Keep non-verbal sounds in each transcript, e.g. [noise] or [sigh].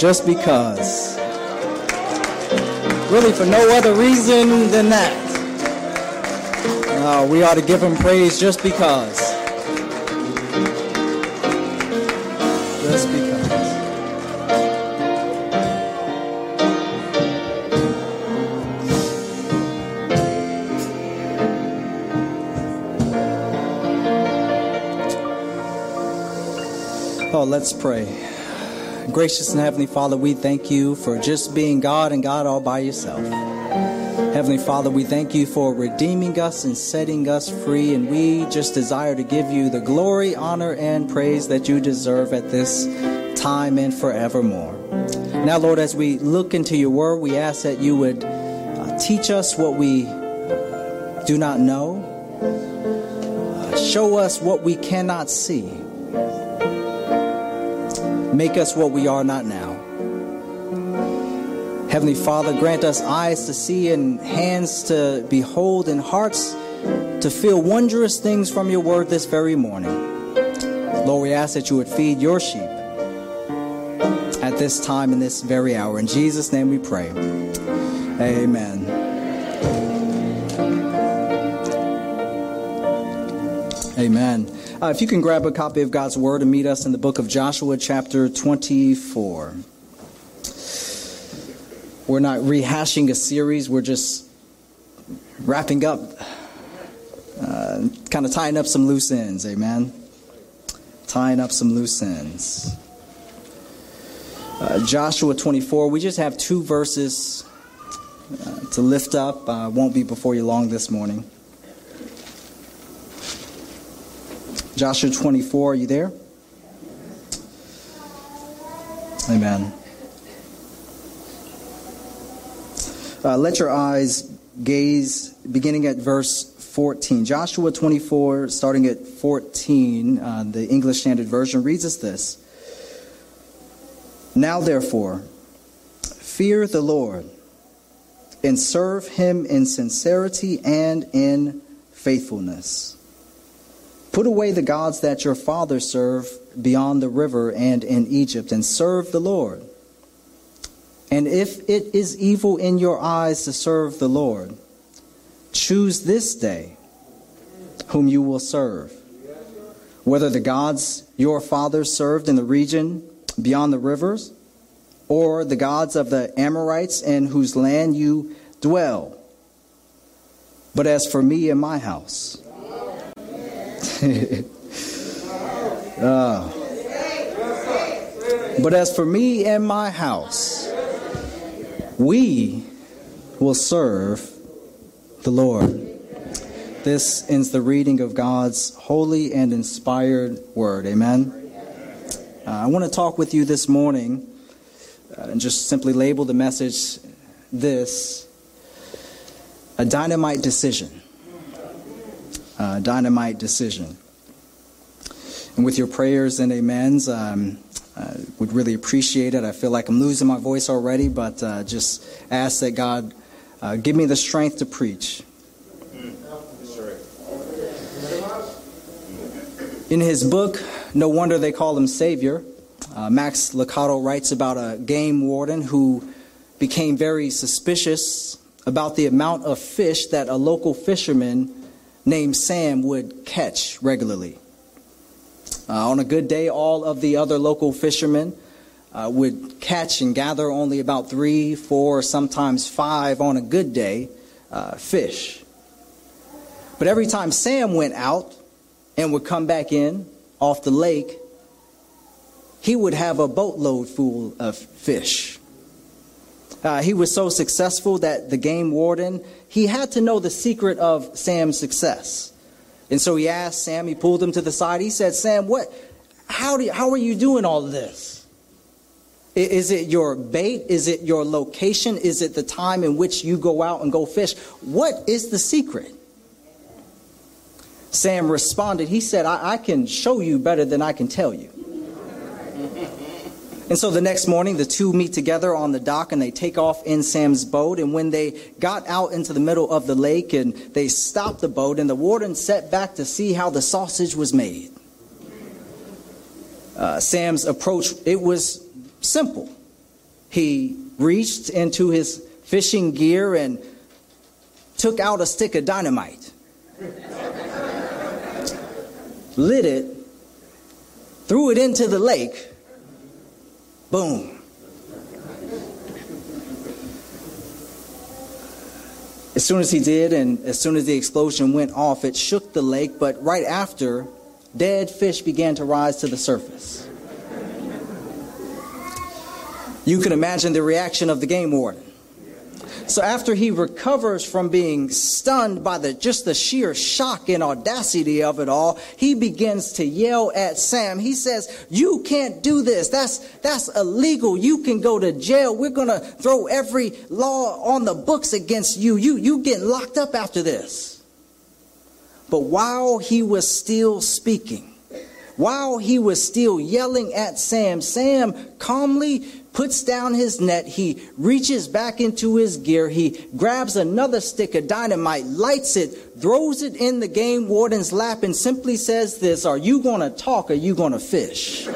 just because. Really, for no other reason than that. Uh, we ought to give him praise just because. Just because. Oh, let's pray. Gracious and Heavenly Father, we thank you for just being God and God all by yourself. Heavenly Father, we thank you for redeeming us and setting us free, and we just desire to give you the glory, honor, and praise that you deserve at this time and forevermore. Now, Lord, as we look into your word, we ask that you would uh, teach us what we do not know, uh, show us what we cannot see Make us what we are not now. Heavenly Father, grant us eyes to see and hands to behold and hearts to feel wondrous things from your word this very morning. Lord, we ask that you would feed your sheep at this time in this very hour. In Jesus' name we pray. Amen. Amen. Uh, if you can grab a copy of God's Word and meet us in the book of Joshua, chapter 24. We're not rehashing a series, we're just wrapping up, uh, kind of tying up some loose ends. Amen. Tying up some loose ends. Uh, Joshua 24, we just have two verses uh, to lift up. I won't be before you long this morning. Joshua 24, are you there? Amen. Uh, let your eyes gaze beginning at verse 14. Joshua 24, starting at 14, uh, the English Standard Version reads us this Now therefore, fear the Lord and serve him in sincerity and in faithfulness. Put away the gods that your fathers served beyond the river and in Egypt, and serve the Lord. And if it is evil in your eyes to serve the Lord, choose this day whom you will serve. Whether the gods your fathers served in the region beyond the rivers, or the gods of the Amorites in whose land you dwell. But as for me and my house, uh, [laughs] but as for me and my house, we will serve the Lord. This ends the reading of God's holy and inspired word. Amen. Uh, I want to talk with you this morning uh, and just simply label the message this a dynamite decision uh, dynamite decision. And with your prayers and amens, um, uh, would really appreciate it. I feel like I'm losing my voice already, but uh, just ask that God uh, give me the strength to preach. In his book, No Wonder They Call Him Savior, uh, Max Lucado writes about a game warden who became very suspicious about the amount of fish that a local fisherman named Sam would catch regularly. Uh, on a good day, all of the other local fishermen uh, would catch and gather only about three, four, sometimes five on a good day uh, fish. But every time Sam went out and would come back in off the lake, he would have a boatload full of fish. Uh, he was so successful that the game warden he had to know the secret of Sam's success. And so he asked Sam, he pulled him to the side. He said, Sam, what, how, do how are you doing all of this? Is it your bait? Is it your location? Is it the time in which you go out and go fish? What is the secret? Sam responded, he said, I, I can show you better than I can tell you. And so the next morning, the two meet together on the dock and they take off in Sam's boat. And when they got out into the middle of the lake and they stopped the boat, and the warden sat back to see how the sausage was made. Uh, Sam's approach, it was simple. he reached into his fishing gear and took out a stick of dynamite, lit it, threw it into the lake. Boom. As soon as he did, and as soon as the explosion went off, it shook the lake, but right after, dead fish began to rise to the surface. You can imagine the reaction of the game warden. So after he recovers from being stunned by the just the sheer shock and audacity of it all, he begins to yell at Sam. He says, "You can't do this. That's that's illegal. You can go to jail. We're going to throw every law on the books against you. You you get locked up after this." But while he was still speaking, while he was still yelling at Sam, Sam calmly puts down his net, he reaches back into his gear, he grabs another stick of dynamite, lights it, throws it in the game warden's lap, and simply says this Are you going to talk or are you going to fish?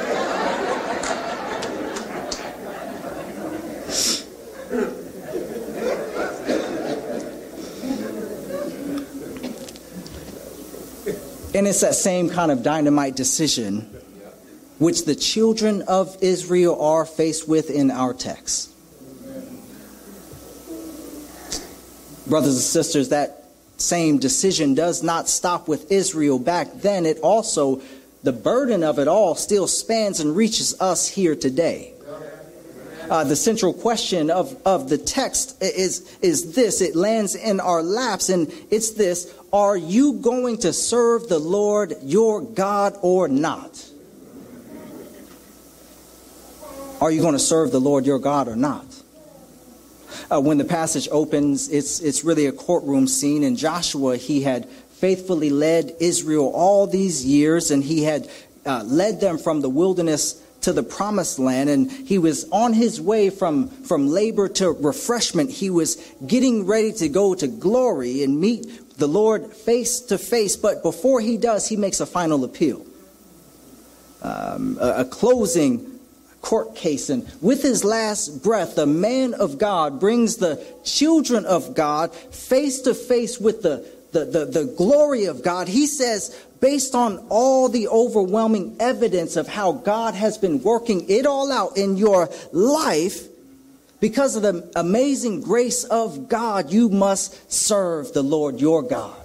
and it's that same kind of dynamite decision which the children of Israel are faced with in our text. Brothers and sisters, that same decision does not stop with Israel back then. It also, the burden of it all still spans and reaches us here today. Uh, the central question of, of the text is, is this it lands in our laps, and it's this Are you going to serve the Lord your God or not? Are you going to serve the Lord your God or not? Uh, when the passage opens, it's, it's really a courtroom scene. And Joshua, he had faithfully led Israel all these years, and he had uh, led them from the wilderness to the promised land and he was on his way from, from labor to refreshment he was getting ready to go to glory and meet the lord face to face but before he does he makes a final appeal um, a, a closing court case. And with his last breath, the man of God brings the children of God face to face with the, the, the, the, glory of God. He says, based on all the overwhelming evidence of how God has been working it all out in your life, because of the amazing grace of God, you must serve the Lord your God.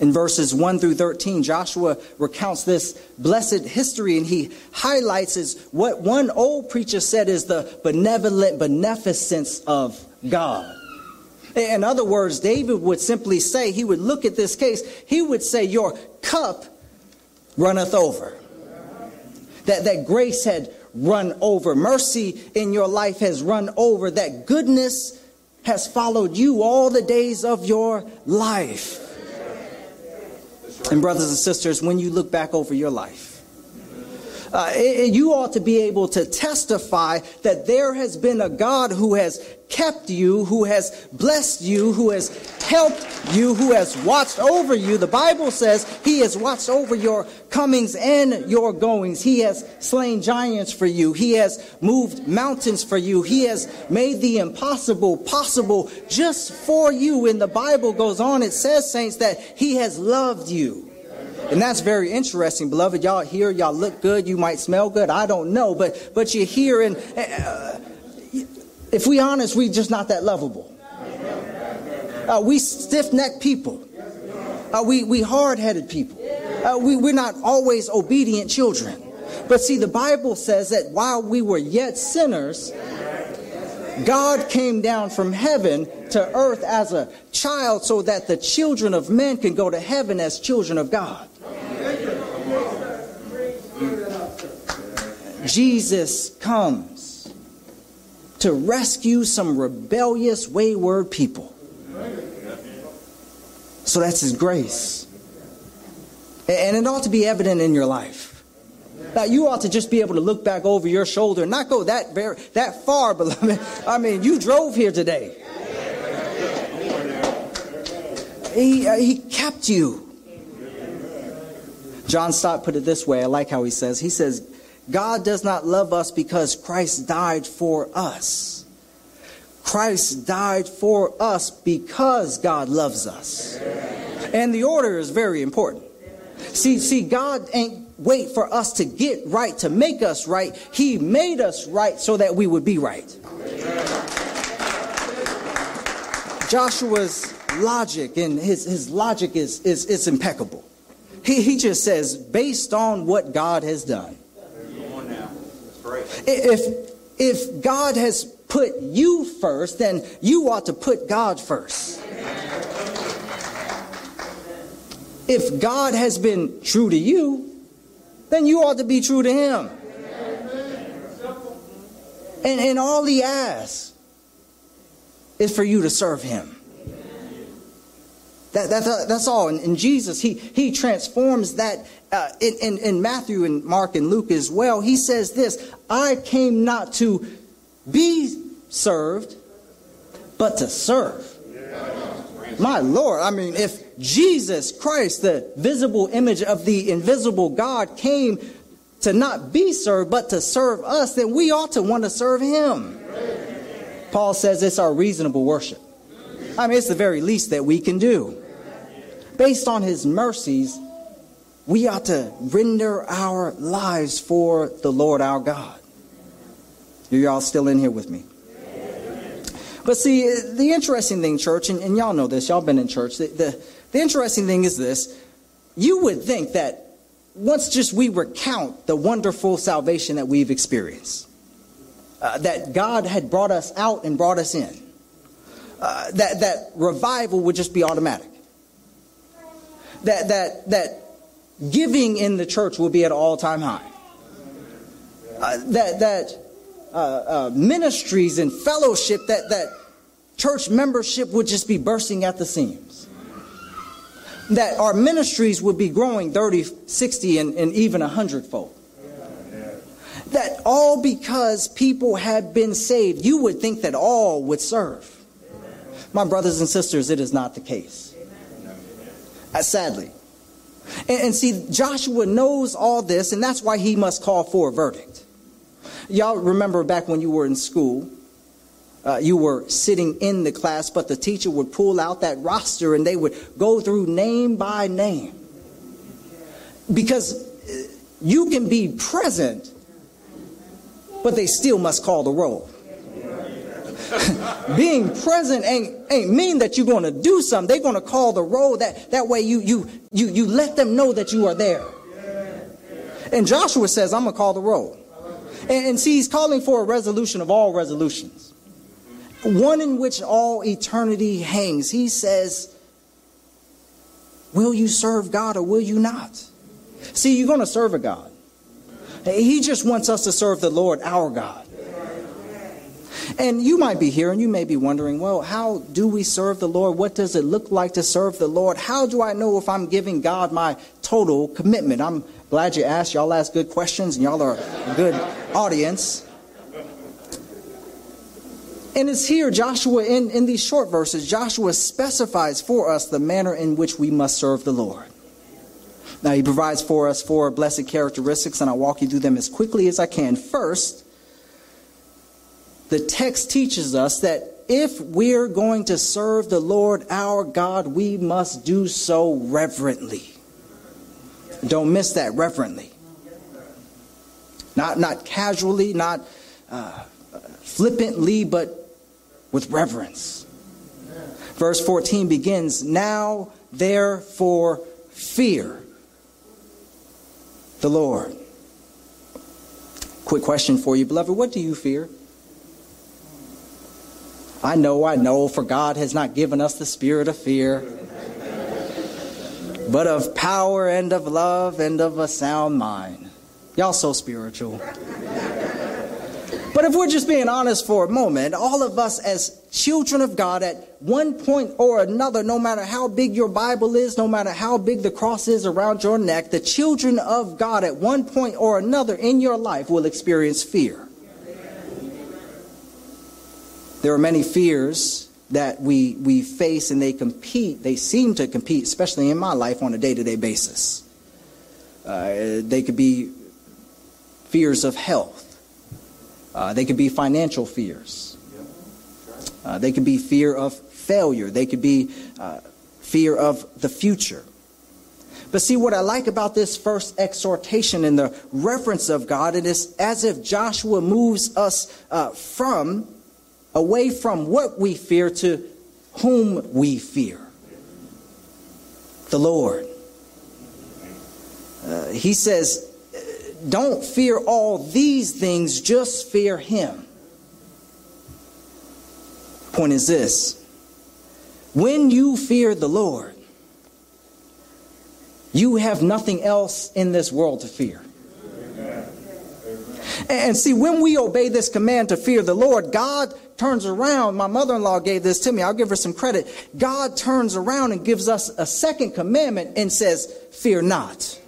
In verses 1 through 13, Joshua recounts this blessed history and he highlights what one old preacher said is the benevolent beneficence of God. In other words, David would simply say, he would look at this case, he would say, Your cup runneth over. That, that grace had run over. Mercy in your life has run over. That goodness has followed you all the days of your life. And, brothers and sisters, when you look back over your life, uh, it, you ought to be able to testify that there has been a God who has kept you, who has blessed you, who has helped you, who has watched over you. The Bible says he has watched over your comings and your goings. He has slain giants for you. He has moved mountains for you. He has made the impossible possible just for you. And the Bible goes on, it says, saints, that he has loved you. And that's very interesting, beloved. Y'all here, y'all look good, you might smell good, I don't know, but but you're here, and uh, if we honest, we're just not that lovable. Uh, we stiff-necked people. Uh, we we hard-headed people. Uh, we we're not always obedient children. But see, the Bible says that while we were yet sinners, God came down from heaven to earth as a child so that the children of men can go to heaven as children of God. Jesus comes to rescue some rebellious, wayward people. So that's His grace. And it ought to be evident in your life. Now you ought to just be able to look back over your shoulder and not go that very that far, [laughs] beloved. I mean, you drove here today. He, uh, he kept you. John Stott put it this way. I like how he says. He says, God does not love us because Christ died for us. Christ died for us because God loves us. And the order is very important. See, see, God ain't wait for us to get right, to make us right. He made us right so that we would be right. Joshua's logic and his, his logic is, is, is impeccable. He, he just says, based on what God has done. If, if God has put you first, then you ought to put God first. If God has been true to you, then you ought to be true to Him. And, and all He asks is for you to serve Him. That, that, that's all. And, and Jesus, he, he transforms that uh, in, in, in Matthew and Mark and Luke as well. He says this I came not to be served, but to serve. My Lord, I mean, if Jesus Christ, the visible image of the invisible God, came to not be served, but to serve us, then we ought to want to serve him. Paul says it's our reasonable worship. I mean, it's the very least that we can do. Based on his mercies, we ought to render our lives for the Lord our God. You're all still in here with me? But see, the interesting thing, church, and, and y'all know this, y'all been in church, the, the, the interesting thing is this. You would think that once just we recount the wonderful salvation that we've experienced, uh, that God had brought us out and brought us in, uh, that, that revival would just be automatic. That, that, that giving in the church will be at all time high. Uh, that, that uh, uh, ministries and fellowship, that, that church membership would just be bursting at the seams. That our ministries would be growing 30, 60, and, and even 100 fold. That all because people had been saved, you would think that all would serve. My brothers and sisters, it is not the case. Uh, sadly. And, and see, Joshua knows all this, and that's why he must call for a verdict. Y'all remember back when you were in school, uh, you were sitting in the class, but the teacher would pull out that roster and they would go through name by name. Because uh, you can be present, but they still must call the roll. [laughs] Being present ain't, ain't mean that you're going to do something. They're going to call the roll. That, that way you, you, you, you let them know that you are there. And Joshua says, I'm going to call the roll. And, and see, he's calling for a resolution of all resolutions, one in which all eternity hangs. He says, Will you serve God or will you not? See, you're going to serve a God. He just wants us to serve the Lord, our God. And you might be here and you may be wondering, well, how do we serve the Lord? What does it look like to serve the Lord? How do I know if I'm giving God my total commitment? I'm glad you asked. Y'all ask good questions and y'all are a good audience. And it's here, Joshua, in, in these short verses, Joshua specifies for us the manner in which we must serve the Lord. Now, he provides for us four blessed characteristics, and I'll walk you through them as quickly as I can. First, the text teaches us that if we're going to serve the Lord our God, we must do so reverently. Don't miss that reverently. Not, not casually, not uh, flippantly, but with reverence. Verse 14 begins Now therefore fear the Lord. Quick question for you, beloved. What do you fear? I know, I know, for God has not given us the spirit of fear, but of power and of love and of a sound mind. Y'all so spiritual. But if we're just being honest for a moment, all of us as children of God at one point or another, no matter how big your Bible is, no matter how big the cross is around your neck, the children of God at one point or another in your life will experience fear. There are many fears that we, we face and they compete, they seem to compete, especially in my life, on a day to day basis. Uh, they could be fears of health. Uh, they could be financial fears. Uh, they could be fear of failure. They could be uh, fear of the future. But see, what I like about this first exhortation and the reference of God, it is as if Joshua moves us uh, from, away from what we fear to whom we fear the Lord. Uh, he says, Don't fear all these things, just fear Him. Point is this when you fear the Lord, you have nothing else in this world to fear. And see, when we obey this command to fear the Lord, God turns around. My mother in law gave this to me. I'll give her some credit. God turns around and gives us a second commandment and says, Fear not.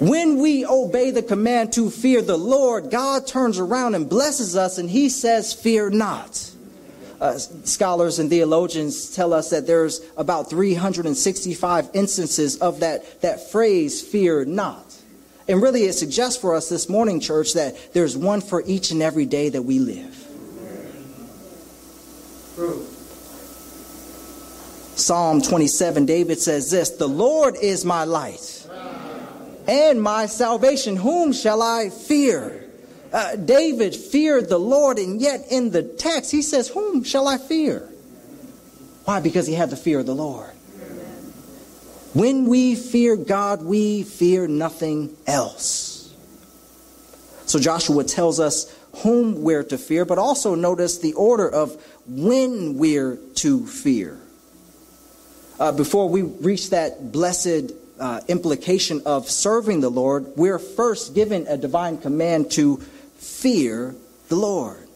When we obey the command to fear the Lord, God turns around and blesses us and he says, Fear not. Uh, scholars and theologians tell us that there's about 365 instances of that, that phrase, fear not. And really, it suggests for us this morning, church, that there's one for each and every day that we live. Psalm 27, David says this The Lord is my light and my salvation. Whom shall I fear? Uh, David feared the Lord, and yet in the text he says, Whom shall I fear? Why? Because he had the fear of the Lord. When we fear God, we fear nothing else. So Joshua tells us whom we're to fear, but also notice the order of when we're to fear. Uh, before we reach that blessed uh, implication of serving the Lord, we're first given a divine command to fear the Lord.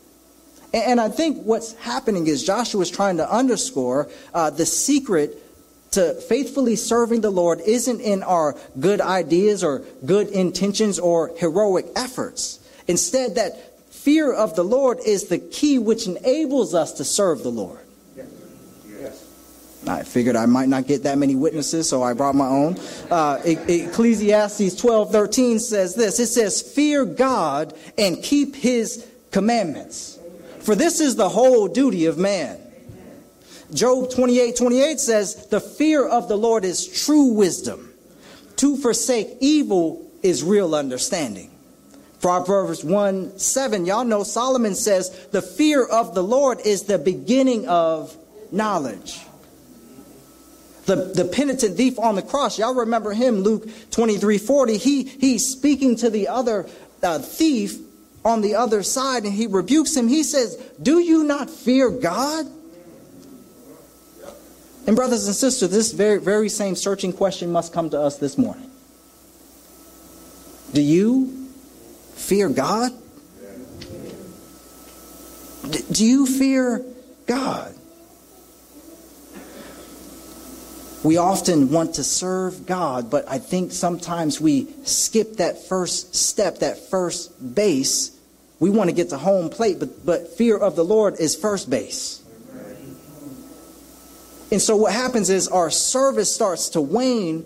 And, and I think what's happening is Joshua is trying to underscore uh, the secret to faithfully serving the Lord isn't in our good ideas or good intentions or heroic efforts. Instead, that fear of the Lord is the key which enables us to serve the Lord. I figured I might not get that many witnesses, so I brought my own. Uh, Ecclesiastes 12 13 says this it says, Fear God and keep his commandments, for this is the whole duty of man. Job 28 28 says, The fear of the Lord is true wisdom. To forsake evil is real understanding. Proverbs 1 7, y'all know Solomon says, The fear of the Lord is the beginning of knowledge. The, the penitent thief on the cross, y'all remember him, Luke 23 40. He, he's speaking to the other uh, thief on the other side and he rebukes him. He says, Do you not fear God? And, brothers and sisters, this very, very same searching question must come to us this morning. Do you fear God? Do you fear God? We often want to serve God, but I think sometimes we skip that first step, that first base. We want to get to home plate, but, but fear of the Lord is first base. And so what happens is our service starts to wane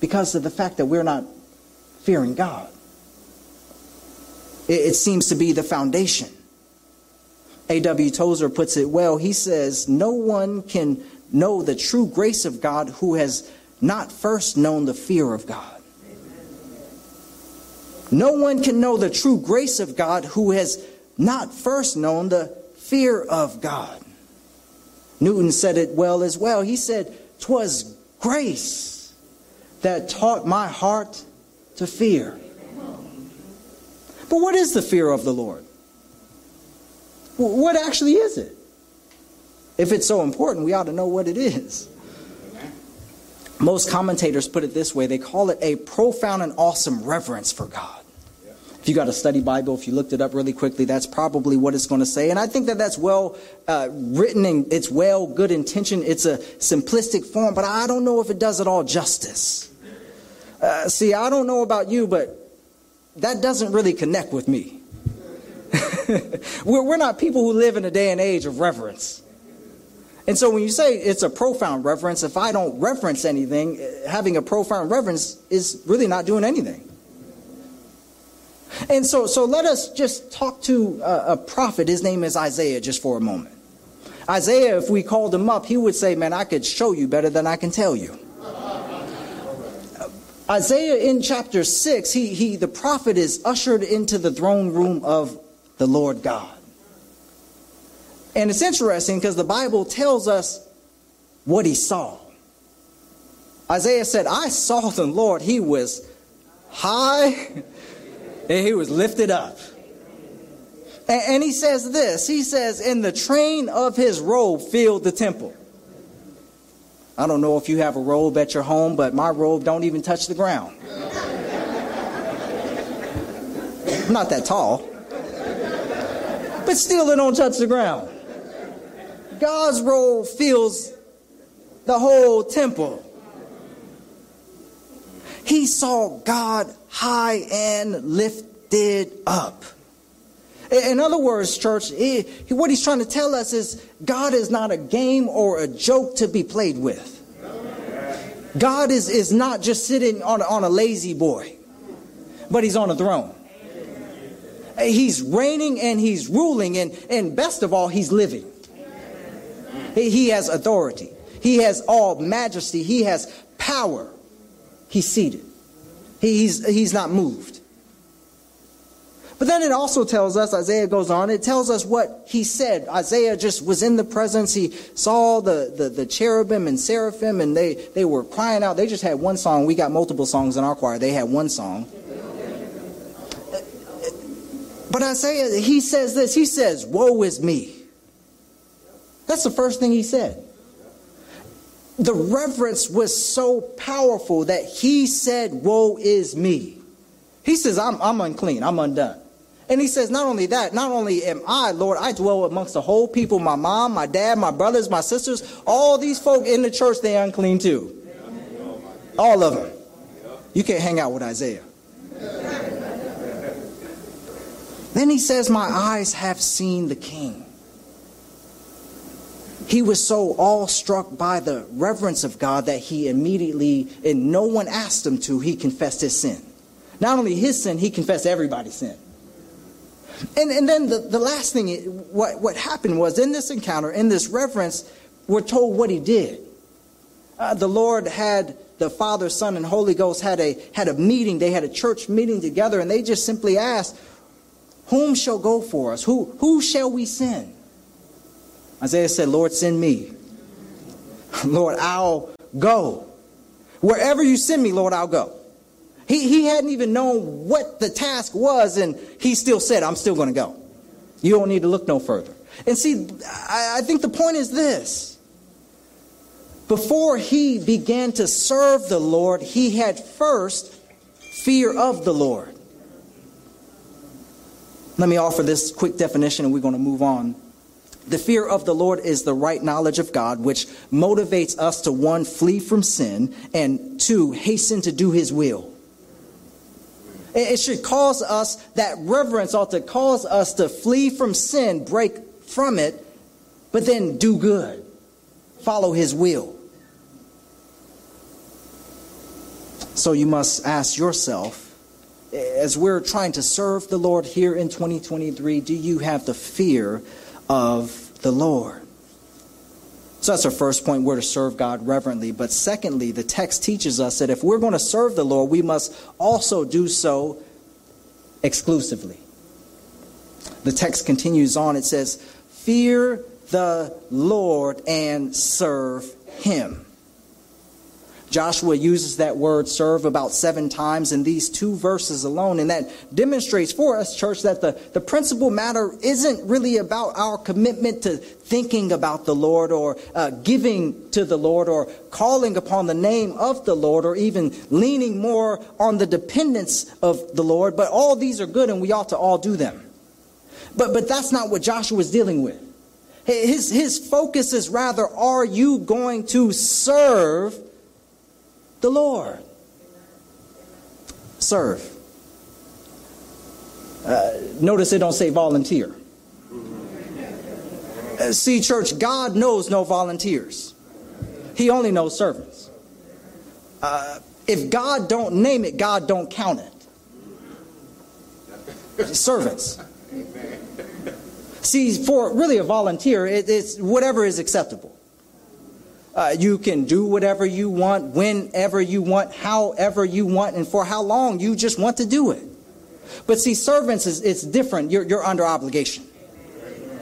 because of the fact that we're not fearing God. It, it seems to be the foundation. A.W. Tozer puts it well. He says, No one can know the true grace of God who has not first known the fear of God. No one can know the true grace of God who has not first known the fear of God. Newton said it well as well. He said, "'Twas grace that taught my heart to fear." But what is the fear of the Lord? What actually is it? If it's so important, we ought to know what it is. Most commentators put it this way they call it a profound and awesome reverence for God. If you got a study Bible, if you looked it up really quickly, that's probably what it's going to say. And I think that that's well uh, written and it's well good intention. It's a simplistic form, but I don't know if it does it all justice. Uh, see, I don't know about you, but that doesn't really connect with me. [laughs] we're, we're not people who live in a day and age of reverence. And so when you say it's a profound reverence, if I don't reference anything, having a profound reverence is really not doing anything. And so, so let us just talk to a, a prophet. His name is Isaiah, just for a moment. Isaiah, if we called him up, he would say, Man, I could show you better than I can tell you. Isaiah in chapter 6, he, he, the prophet is ushered into the throne room of the Lord God. And it's interesting because the Bible tells us what he saw. Isaiah said, I saw the Lord. He was high and he was lifted up. And, and he says this He says, In the train of his robe filled the temple. I don't know if you have a robe at your home, but my robe don't even touch the ground. I'm not that tall. But still it don't touch the ground. God's robe fills the whole temple. He saw God high and lifted up. In other words, church, what he's trying to tell us is God is not a game or a joke to be played with. God is, is not just sitting on, on a lazy boy, but he's on a throne. He's reigning and he's ruling, and, and best of all, he's living. He has authority, he has all majesty, he has power. He's seated, he's, he's not moved. But then it also tells us, Isaiah goes on, it tells us what he said. Isaiah just was in the presence. He saw the, the, the, cherubim and seraphim, and they, they were crying out. They just had one song. We got multiple songs in our choir. They had one song. But Isaiah, he says this. He says, Woe is me. That's the first thing he said. The reverence was so powerful that he said, Woe is me. He says, I'm, I'm unclean. I'm undone. And he says, not only that, not only am I, Lord, I dwell amongst the whole people, my mom, my dad, my brothers, my sisters, all these folk in the church, they are unclean too. All of them. You can't hang out with Isaiah. then he says, My eyes have seen the king. He was so awestruck by the reverence of God that he immediately, and no one asked him to, he confessed his sin. Not only his sin, he confessed everybody's sin. And, and then the, the last thing, what, what happened was in this encounter, in this reverence, we're told what he did. Uh, the Lord had the Father, Son, and Holy Ghost had a, had a meeting. They had a church meeting together, and they just simply asked, Whom shall go for us? Who, who shall we send? Isaiah said, Lord, send me. Lord, I'll go. Wherever you send me, Lord, I'll go. He, he hadn't even known what the task was, and he still said, I'm still going to go. You don't need to look no further. And see, I, I think the point is this. Before he began to serve the Lord, he had first fear of the Lord. Let me offer this quick definition and we're going to move on. The fear of the Lord is the right knowledge of God, which motivates us to one, flee from sin, and two, hasten to do his will. It should cause us, that reverence ought to cause us to flee from sin, break from it, but then do good. Follow his will. So you must ask yourself, as we're trying to serve the Lord here in 2023, do you have the fear of the Lord? So that's our first point. We're to serve God reverently. But secondly, the text teaches us that if we're going to serve the Lord, we must also do so exclusively. The text continues on. It says, Fear the Lord and serve him. Joshua uses that word serve about seven times in these two verses alone. And that demonstrates for us, church, that the, the principal matter isn't really about our commitment to thinking about the Lord or uh, giving to the Lord or calling upon the name of the Lord or even leaning more on the dependence of the Lord. But all these are good and we ought to all do them. But, but that's not what Joshua is dealing with. His, his focus is rather, are you going to serve the Lord. Serve. Uh, notice it don't say volunteer. Uh, see, church, God knows no volunteers. He only knows servants. Uh, if God don't name it, God don't count it. Servants. See, for really a volunteer, it, it's whatever is acceptable. Uh, you can do whatever you want, whenever you want, however you want, and for how long you just want to do it. But see, servants is it's different. You're, you're under obligation.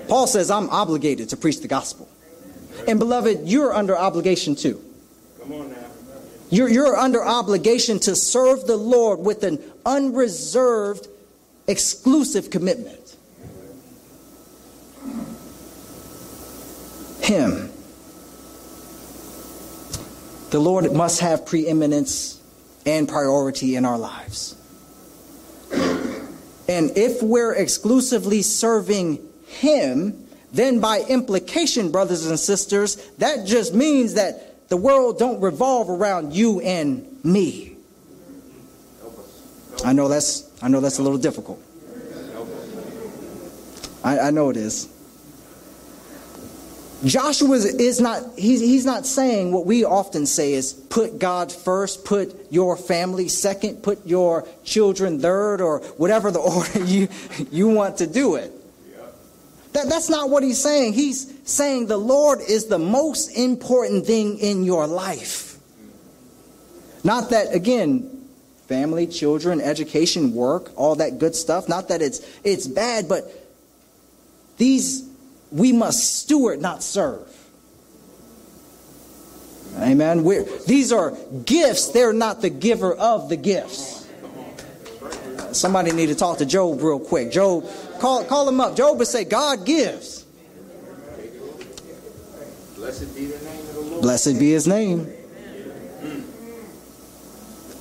Paul says, I'm obligated to preach the gospel. And beloved, you're under obligation too. Come on now. You're, you're under obligation to serve the Lord with an unreserved, exclusive commitment. Him. The Lord must have preeminence and priority in our lives. And if we're exclusively serving Him, then by implication, brothers and sisters, that just means that the world don't revolve around you and me. I know that's I know that's a little difficult. I, I know it is. Joshua is not, he's, he's not saying what we often say is put God first, put your family second, put your children third, or whatever the [laughs] order you, you want to do it. That, that's not what he's saying. He's saying the Lord is the most important thing in your life. Not that, again, family, children, education, work, all that good stuff, not that it's, it's bad, but these we must steward, not serve. Amen. We're, these are gifts. They're not the giver of the gifts. Somebody need to talk to Job real quick. Job, call, call him up. Job would say, God gives. Blessed be the name of the Lord. Blessed be his name.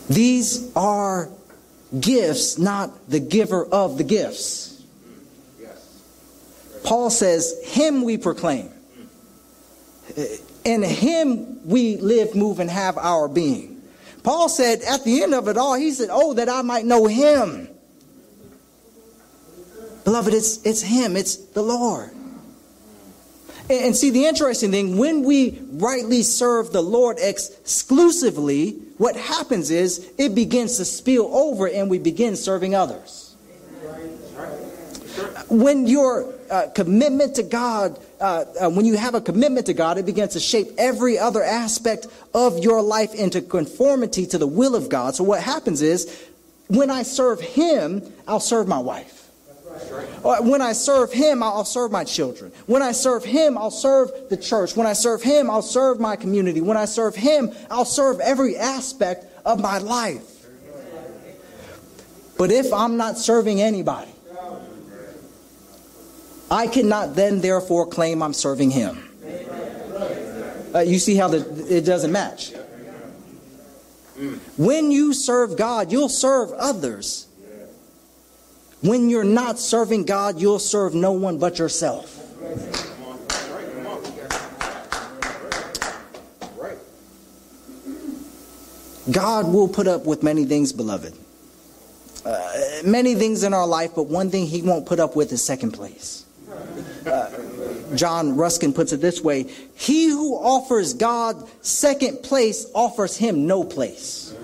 These are gifts, not the giver of the gifts. Paul says, Him we proclaim. In Him we live, move, and have our being. Paul said at the end of it all, he said, Oh, that I might know Him. Beloved, it's, it's Him, it's the Lord. And, and see, the interesting thing, when we rightly serve the Lord exclusively, what happens is it begins to spill over and we begin serving others. When your uh, commitment to God, uh, uh, when you have a commitment to God, it begins to shape every other aspect of your life into conformity to the will of God. So what happens is, when I serve Him, I'll serve my wife. Uh, when I serve Him, I'll serve my children. When I serve Him, I'll serve the church. When I serve Him, I'll serve my community. When I serve Him, I'll serve every aspect of my life. But if I'm not serving anybody, I cannot then therefore claim I'm serving him. Uh, you see how the, it doesn't match. When you serve God, you'll serve others. When you're not serving God, you'll serve no one but yourself. God will put up with many things, beloved. Uh, many things in our life, but one thing He won't put up with is second place. John Ruskin puts it this way He who offers God second place offers him no place.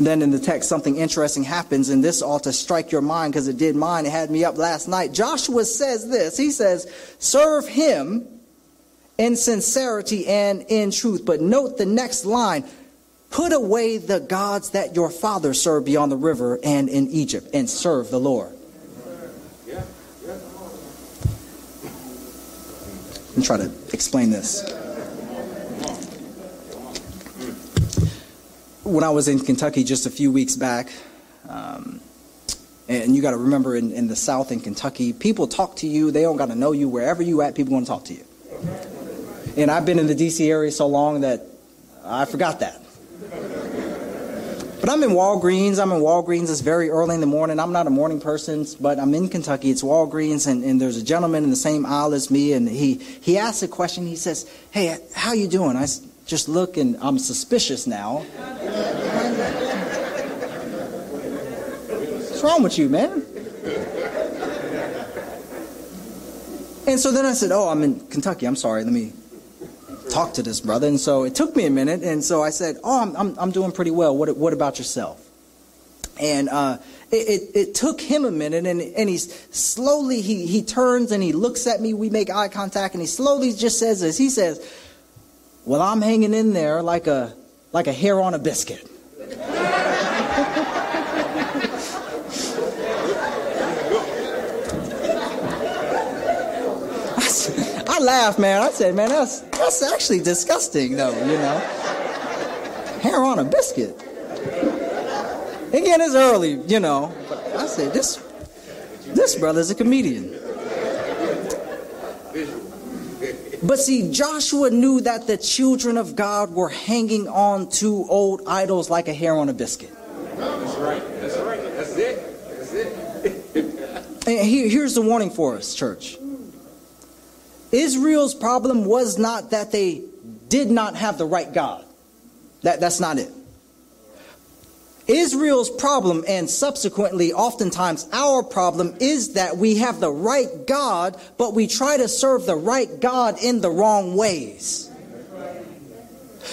Then in the text, something interesting happens, and this ought to strike your mind because it did mine. It had me up last night. Joshua says this He says, Serve him in sincerity and in truth. But note the next line Put away the gods that your father served beyond the river and in Egypt, and serve the Lord. And try to explain this. When I was in Kentucky just a few weeks back, um, and you got to remember in, in the South in Kentucky, people talk to you. They don't got to know you. Wherever you at, people want to talk to you. And I've been in the D.C. area so long that I forgot that. But I'm in Walgreens. I'm in Walgreens. It's very early in the morning. I'm not a morning person, but I'm in Kentucky. It's Walgreens, and, and there's a gentleman in the same aisle as me, and he, he asks a question. He says, hey, how you doing? I just look, and I'm suspicious now. [laughs] What's wrong with you, man? And so then I said, Oh, I'm in Kentucky. I'm sorry. Let me talk to this brother. And so it took me a minute. And so I said, Oh, I'm, I'm, I'm doing pretty well. What, what about yourself? And uh, it, it, it, took him a minute. And, and he's slowly, he, he turns and he looks at me. We make eye contact. And he slowly just says this. He says, Well, I'm hanging in there like a, like a hair on a biscuit. Laughed, man. I said, man, that's that's actually disgusting, though. You know, hair on a biscuit. Again, it's early, you know. But I said, this this brother's a comedian. But see, Joshua knew that the children of God were hanging on to old idols like a hair on a biscuit. That's right. That's right. That's it. That's it. and here, here's the warning for us, church. Israel's problem was not that they did not have the right God. That, that's not it. Israel's problem, and subsequently, oftentimes, our problem, is that we have the right God, but we try to serve the right God in the wrong ways.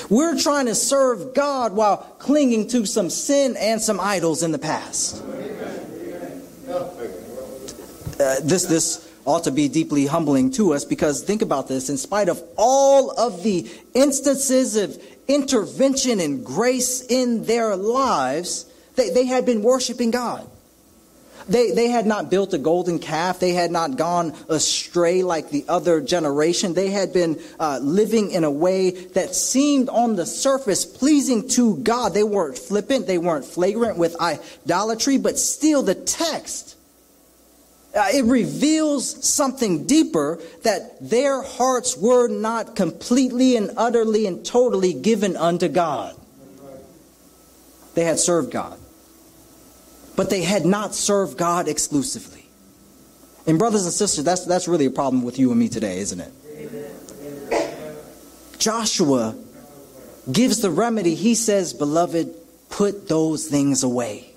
We're trying to serve God while clinging to some sin and some idols in the past. Uh, this, this ought to be deeply humbling to us because think about this in spite of all of the instances of intervention and grace in their lives, they, they had been worshiping God. They, they had not built a golden calf. They had not gone astray like the other generation. They had been uh, living in a way that seemed on the surface pleasing to God. They weren't flippant. They weren't flagrant with idolatry, but still the text uh, it reveals something deeper that their hearts were not completely and utterly and totally given unto God. They had served God, but they had not served God exclusively. And, brothers and sisters, that's, that's really a problem with you and me today, isn't it? Joshua gives the remedy. He says, Beloved, put those things away.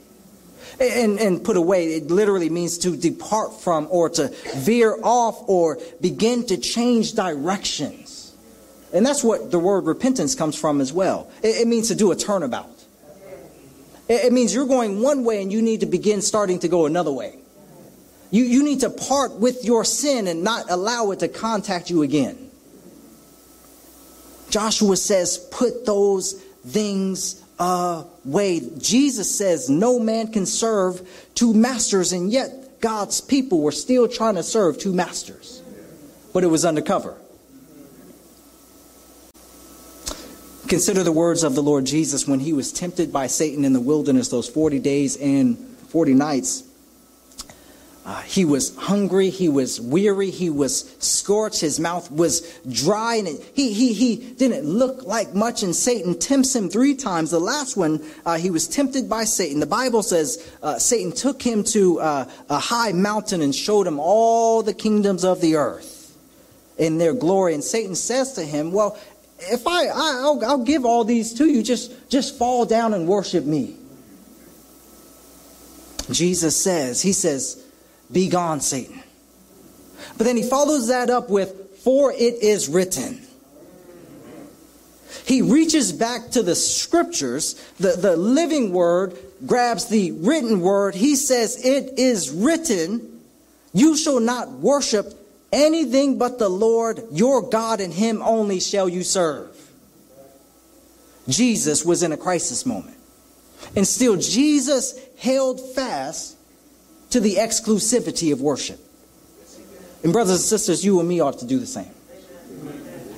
And, and put away, it literally means to depart from or to veer off or begin to change directions. And that's what the word repentance comes from as well. It, it means to do a turnabout. It, it means you're going one way and you need to begin starting to go another way. You, you need to part with your sin and not allow it to contact you again. Joshua says, put those things Uh, away. Jesus says no man can serve two masters, and yet God's people were still trying to serve two masters. But it was undercover. Consider the words of the Lord Jesus when he was tempted by Satan in the wilderness those 40 days and 40 nights. Uh, he was hungry, he was weary, he was scorched, his mouth was dry, and he, he, he didn't look like much. And Satan tempts him three times. The last one, uh, he was tempted by Satan. The Bible says uh, Satan took him to uh, a high mountain and showed him all the kingdoms of the earth in their glory. And Satan says to him, Well, if I, I will I'll give all these to you, just, just fall down and worship me. Jesus says, He says, be gone, Satan. But then he follows that up with, For it is written. He reaches back to the scriptures, the, the living word grabs the written word. He says, It is written, You shall not worship anything but the Lord your God, and him only shall you serve. Jesus was in a crisis moment. And still, Jesus held fast to the exclusivity of worship. And, brothers and sisters, you and me ought to do the same.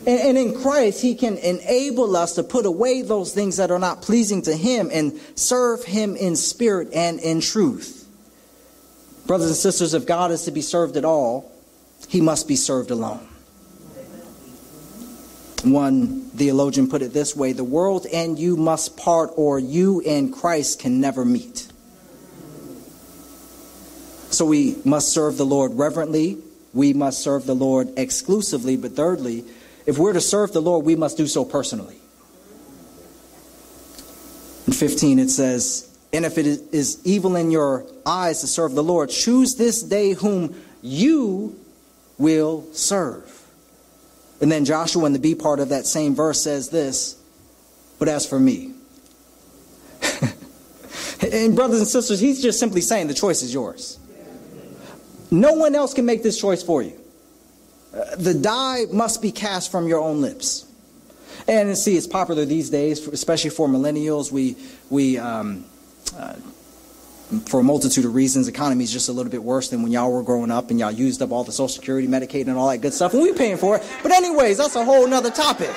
And, in Christ, He can enable us to put away those things that are not pleasing to Him and serve Him in spirit and in truth. Brothers and sisters, if God is to be served at all, He must be served alone. One theologian put it this way the world and you must part, or you and Christ can never meet. So we must serve the Lord reverently. We must serve the Lord exclusively. But thirdly, if we're to serve the Lord, we must do so personally. In 15, it says, And if it is evil in your eyes to serve the Lord, choose this day whom you will serve. And then Joshua in the B part of that same verse says this, but as for me. [laughs] and brothers and sisters, he's just simply saying the choice is yours. No one else can make this choice for you. Uh, the die must be cast from your own lips. And see, it's popular these days, especially for millennials. We, we um, uh, for a multitude of reasons, economy is just a little bit worse than when y'all were growing up and y'all used up all the Social Security, Medicaid, and all that good stuff, and we paying for it. But anyways, that's a whole nother topic.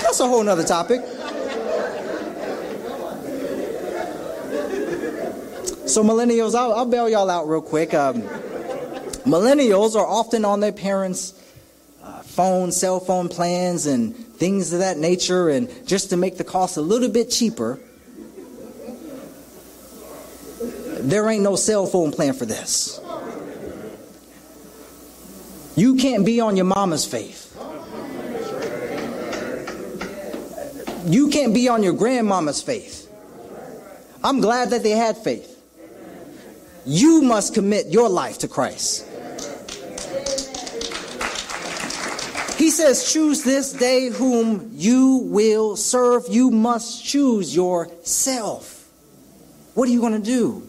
That's a whole nother topic. So millennials, I'll, I'll bail y'all out real quick. Um, millennials are often on their parents' uh, phone, cell phone plans, and things of that nature, and just to make the cost a little bit cheaper There ain't no cell phone plan for this. You can't be on your mama's faith. You can't be on your grandmama's faith. I'm glad that they had faith. You must commit your life to Christ. He says, Choose this day whom you will serve. You must choose yourself. What are you going to do?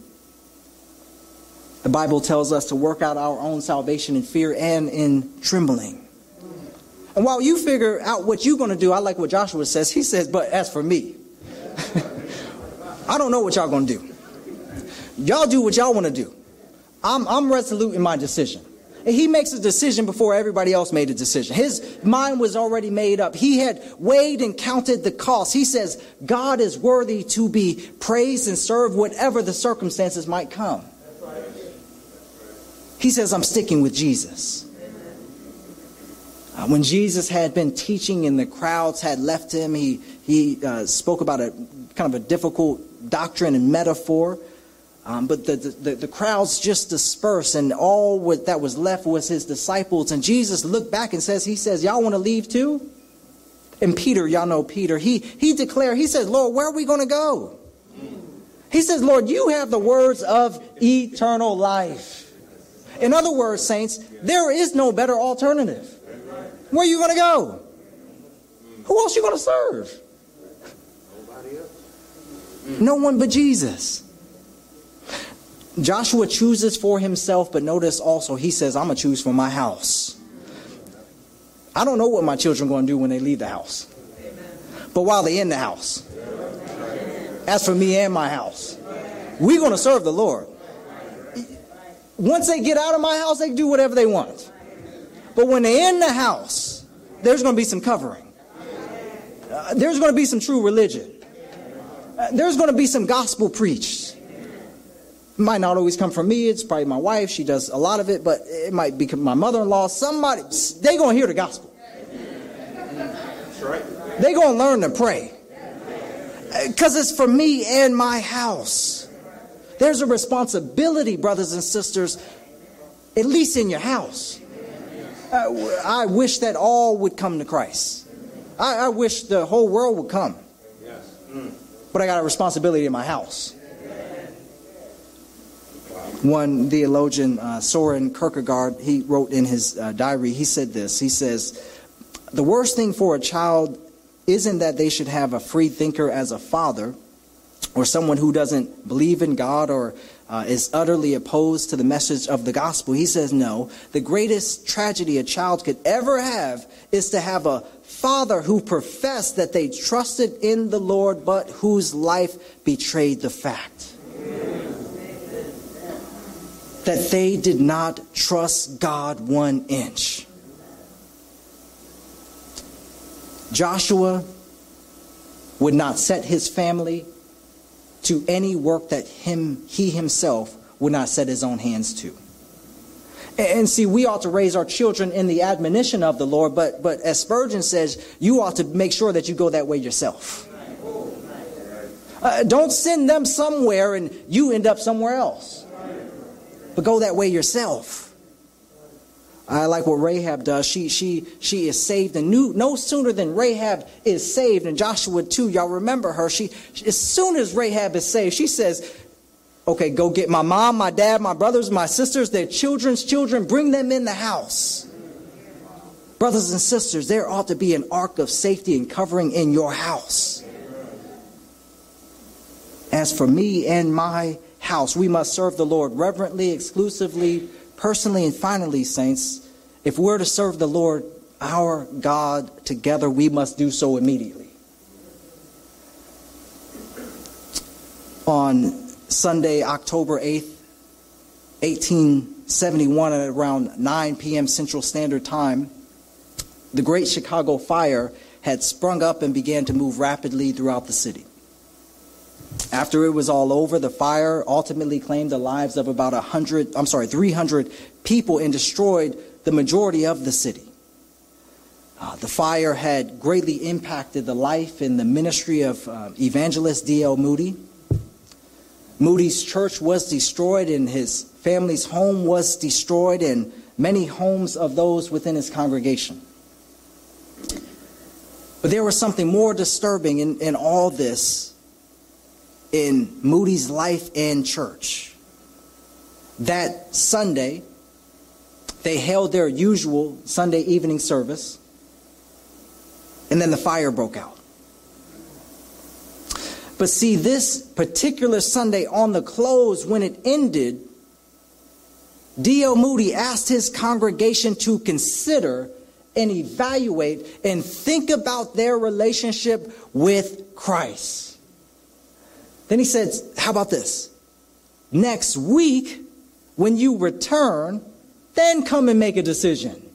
The Bible tells us to work out our own salvation in fear and in trembling. And while you figure out what you're going to do, I like what Joshua says. He says, But as for me, [laughs] I don't know what y'all going to do. Y'all do what y'all want to do. I'm, I'm resolute in my decision. And he makes a decision before everybody else made a decision. His mind was already made up. He had weighed and counted the cost. He says, God is worthy to be praised and served whatever the circumstances might come. He says, I'm sticking with Jesus. Uh, when Jesus had been teaching and the crowds had left him, he, he uh, spoke about a kind of a difficult doctrine and metaphor. Um, but the, the, the, crowds just dispersed, and all what, that was left was his disciples. And Jesus looked back and says, He says, Y'all want to leave too? And Peter, y'all know Peter, he, he declared, He says, Lord, where are we going to go? He says, Lord, you have the words of eternal life. In other words, saints, there is no better alternative. Where are you going to go? Who else are you going to serve? No one but Jesus. Joshua chooses for himself, but notice also he says, I'm going to choose for my house. I don't know what my children are going to do when they leave the house. But while they're in the house, as for me and my house, we're going to serve the Lord. Once they get out of my house, they can do whatever they want. But when they're in the house, there's going to be some covering. Uh, there's going to be some true religion. Uh, there's going to be some gospel preached. Might not always come from me. It's probably my wife. She does a lot of it, but it might be my mother-in-law. Somebody, they going to hear the gospel. That's right. They going to learn to pray. Because it's for me and my house. There's a responsibility, brothers and sisters, at least in your house. Uh, I wish that all would come to Christ. I, I wish the whole world would come. But I got a responsibility in my house. One theologian, uh, Soren Kierkegaard, he wrote in his uh, diary, he said this. He says, The worst thing for a child isn't that they should have a free thinker as a father or someone who doesn't believe in God or uh, is utterly opposed to the message of the gospel. He says, no. The greatest tragedy a child could ever have is to have a father who professed that they trusted in the Lord, but whose life betrayed the fact. That they did not trust God one inch. Joshua would not set his family to any work that him, he himself would not set his own hands to. And see, we ought to raise our children in the admonition of the Lord, but, but as Spurgeon says, you ought to make sure that you go that way yourself. Uh, don't send them somewhere and you end up somewhere else. But go that way yourself. I like what Rahab does. She she she is saved, and knew, no sooner than Rahab is saved, and Joshua too. Y'all remember her? She as soon as Rahab is saved, she says, Okay, go get my mom, my dad, my brothers, my sisters, their children's children, bring them in the house. Brothers and sisters, there ought to be an ark of safety and covering in your house. As for me and my house, we must serve the Lord reverently, exclusively, personally, and finally, saints. If we're to serve the Lord, our God, together, we must do so immediately. On Sunday, October 8th, 1871, at around 9 p.m. Central Standard Time, the Great Chicago Fire had sprung up and began to move rapidly throughout the city. After it was all over, the fire ultimately claimed the lives of about 100, I'm sorry, 300 people and destroyed the majority of the city. Uh, the fire had greatly impacted the life and the ministry of uh, evangelist D.L. Moody. Moody's church was destroyed, and his family's home was destroyed, and many homes of those within his congregation. But there was something more disturbing in, in all this in Moody's life and church. That Sunday, they held their usual Sunday evening service, and then the fire broke out. But see, this particular Sunday on the close, when it ended, D.L. Moody asked his congregation to consider and evaluate and think about their relationship with Christ. Then he said, How about this? Next week, when you return, then come and make a decision.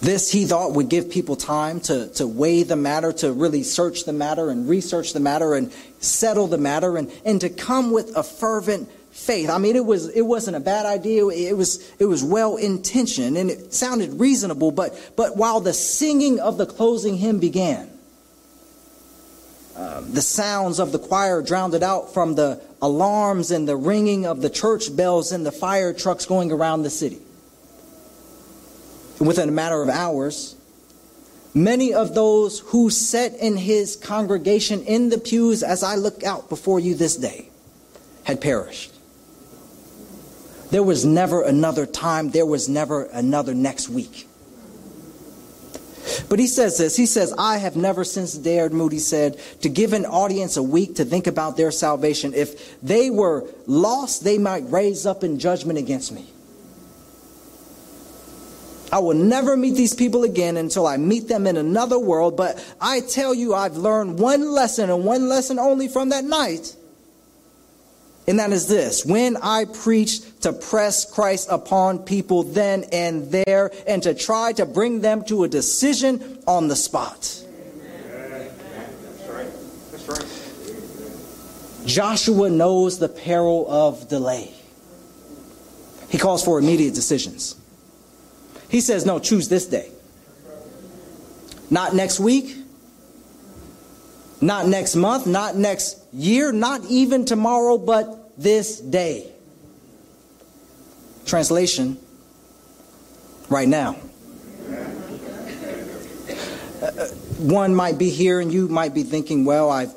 This, he thought, would give people time to, to weigh the matter, to really search the matter and research the matter and settle the matter and, and to come with a fervent faith. I mean, it, was, it wasn't a bad idea. It was, it was well intentioned and it sounded reasonable. But, but while the singing of the closing hymn began, the sounds of the choir drowned it out from the alarms and the ringing of the church bells and the fire trucks going around the city within a matter of hours, many of those who sat in his congregation in the pews as I look out before you this day had perished. There was never another time, there was never another next week. But he says this He says, I have never since dared, Moody said, to give an audience a week to think about their salvation. If they were lost, they might raise up in judgment against me. I will never meet these people again until I meet them in another world. But I tell you, I've learned one lesson and one lesson only from that night. And that is this when I preach to press Christ upon people then and there and to try to bring them to a decision on the spot. Joshua knows the peril of delay. He calls for immediate decisions. He says, no, choose this day. Not next week, not next month, not next year, not even tomorrow, but this day. Translation right now. Uh, one might be here and you might be thinking, well, I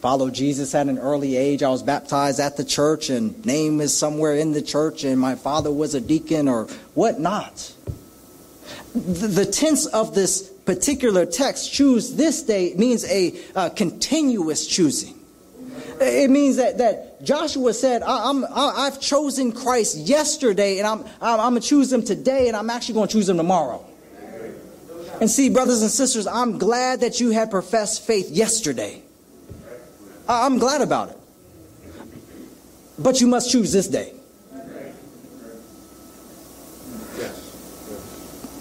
followed Jesus at an early age. I was baptized at the church and name is somewhere in the church and my father was a deacon or whatnot the, the tense of this particular text, choose this day, means a uh, continuous choosing. It means that, that Joshua said, I, am I, have chosen Christ yesterday, and I'm, I'm, I'm going to choose him today, and I'm actually going to choose him tomorrow. And see, brothers and sisters, I'm glad that you had professed faith yesterday. I'm glad about it. But you must choose this day.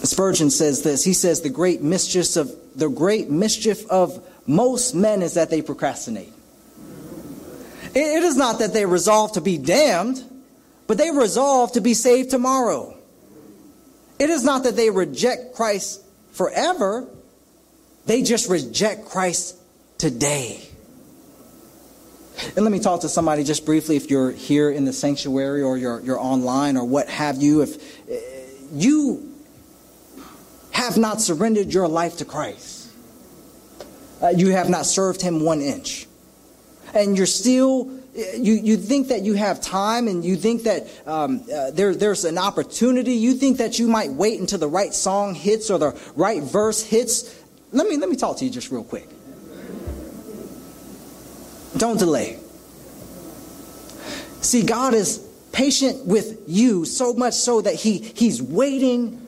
Spurgeon says this. He says the great mischief of the great mischief of most men is that they procrastinate. It is not that they resolve to be damned, but they resolve to be saved tomorrow. It is not that they reject Christ forever, they just reject Christ today. And let me talk to somebody just briefly if you're here in the sanctuary or you're, you're online or what have you. If eh, you have not surrendered your life to Christ, uh, you have not served him one inch. And you're still you, you think that you have time and you think that um, uh, there, there's an opportunity. You think that you might wait until the right song hits or the right verse hits. Let me let me talk to you just real quick. Don't delay. See god is patient with you so much so that he he's waiting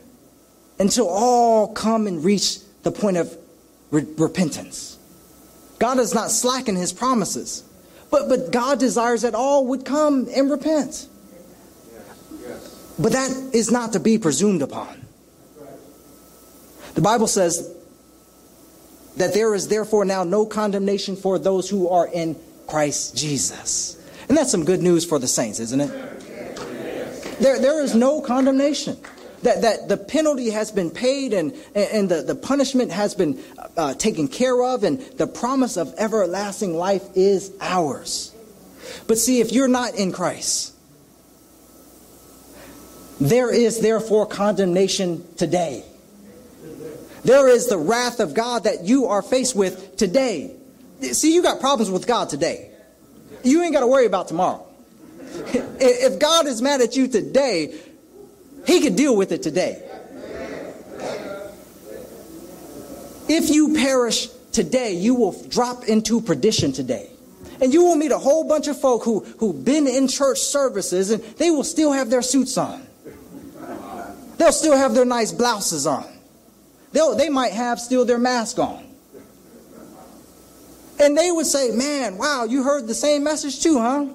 until all come and reach the point of re- repentance God is not slacking his promises. But, but God desires that all would come and repent. But that is not to be presumed upon. The Bible says that there is therefore now no condemnation for those who are in Christ Jesus. And that's some good news for the saints, isn't it? There, there is no condemnation that, that the penalty has been paid and, and the, the punishment has been uh, taken care of, and the promise of everlasting life is ours. But see, if you're not in Christ, there is therefore condemnation today. There is the wrath of God that you are faced with today. See, you got problems with God today. You ain't got to worry about tomorrow. [laughs] If God is mad at you today, he could deal with it today. If you perish today, you will drop into perdition today. And you will meet a whole bunch of folk who, who've been in church services and they will still have their suits on. They'll still have their nice blouses on. They'll, they might have still their mask on. And they would say, Man, wow, you heard the same message too, huh?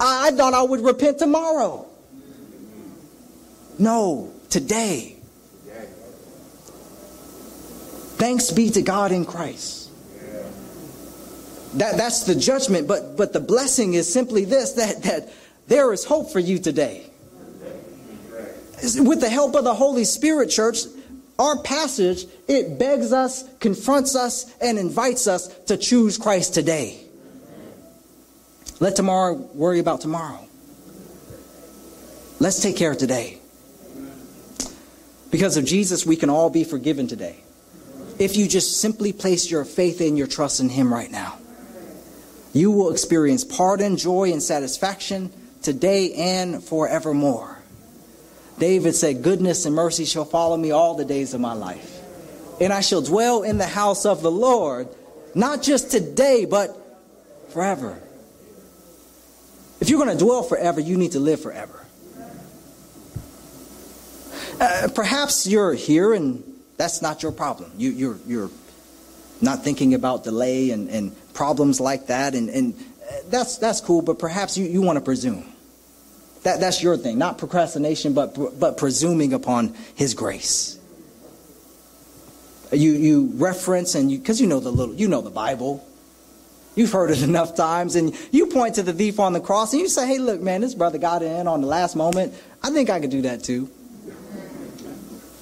I, I thought I would repent tomorrow. No, today. Thanks be to God in Christ. That, that's the judgment, but, but the blessing is simply this that, that there is hope for you today. With the help of the Holy Spirit, church, our passage, it begs us, confronts us, and invites us to choose Christ today. Let tomorrow worry about tomorrow. Let's take care of today. Because of Jesus, we can all be forgiven today. If you just simply place your faith and your trust in Him right now, you will experience pardon, joy, and satisfaction today and forevermore. David said, Goodness and mercy shall follow me all the days of my life. And I shall dwell in the house of the Lord, not just today, but forever. If you're going to dwell forever, you need to live forever. Uh, perhaps you're here and that's not your problem. You, you're, you're not thinking about delay and, and problems like that, and, and that's, that's cool, but perhaps you, you want to presume. That, that's your thing, not procrastination, but, but presuming upon His grace. You, you reference and you, because you know the little, you know the Bible. You've heard it [laughs] enough times, and you point to the thief on the cross and you say, hey, look, man, this brother got in on the last moment. I think I could do that too.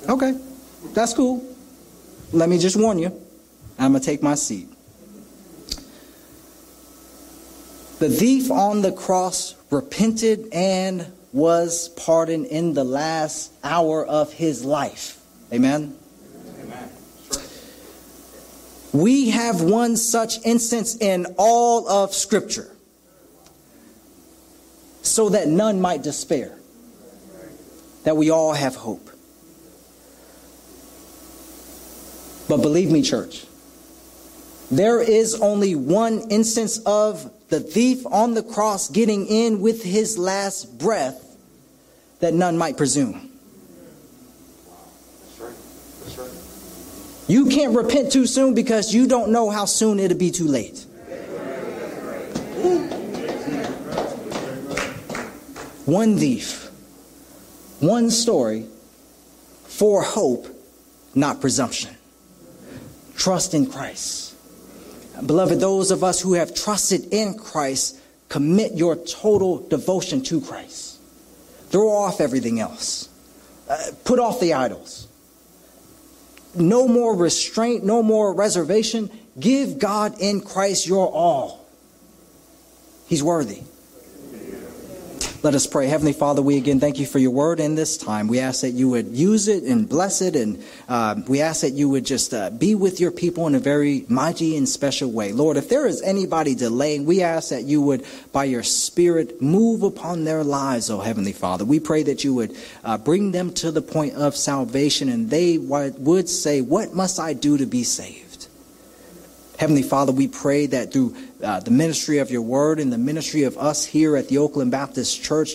Okay, that's cool. Let me just warn you. I'm going to take my seat. The thief on the cross repented and was pardoned in the last hour of his life. Amen. Amen. We have one such instance in all of Scripture so that none might despair, that we all have hope. But believe me, church, there is only one instance of the thief on the cross getting in with his last breath that none might presume. You can't repent too soon because you don't know how soon it'll be too late. One thief, one story for hope, not presumption trust in Christ. Beloved, those of us who have trusted in Christ, commit your total devotion to Christ. Throw off everything else. Uh, put off the idols. No more restraint, no more reservation. Give God in Christ your all. He's worthy. Let us pray. Heavenly Father, we again thank you for your word in this time. We ask that you would use it and bless it, and uh, we ask that you would just uh, be with your people in a very mighty and special way. Lord, if there is anybody delaying, we ask that you would, by your Spirit, move upon their lives, oh Heavenly Father. We pray that you would uh, bring them to the point of salvation, and they would say, What must I do to be saved? Heavenly Father, we pray that through uh, the ministry of your word and the ministry of us here at the Oakland Baptist Church,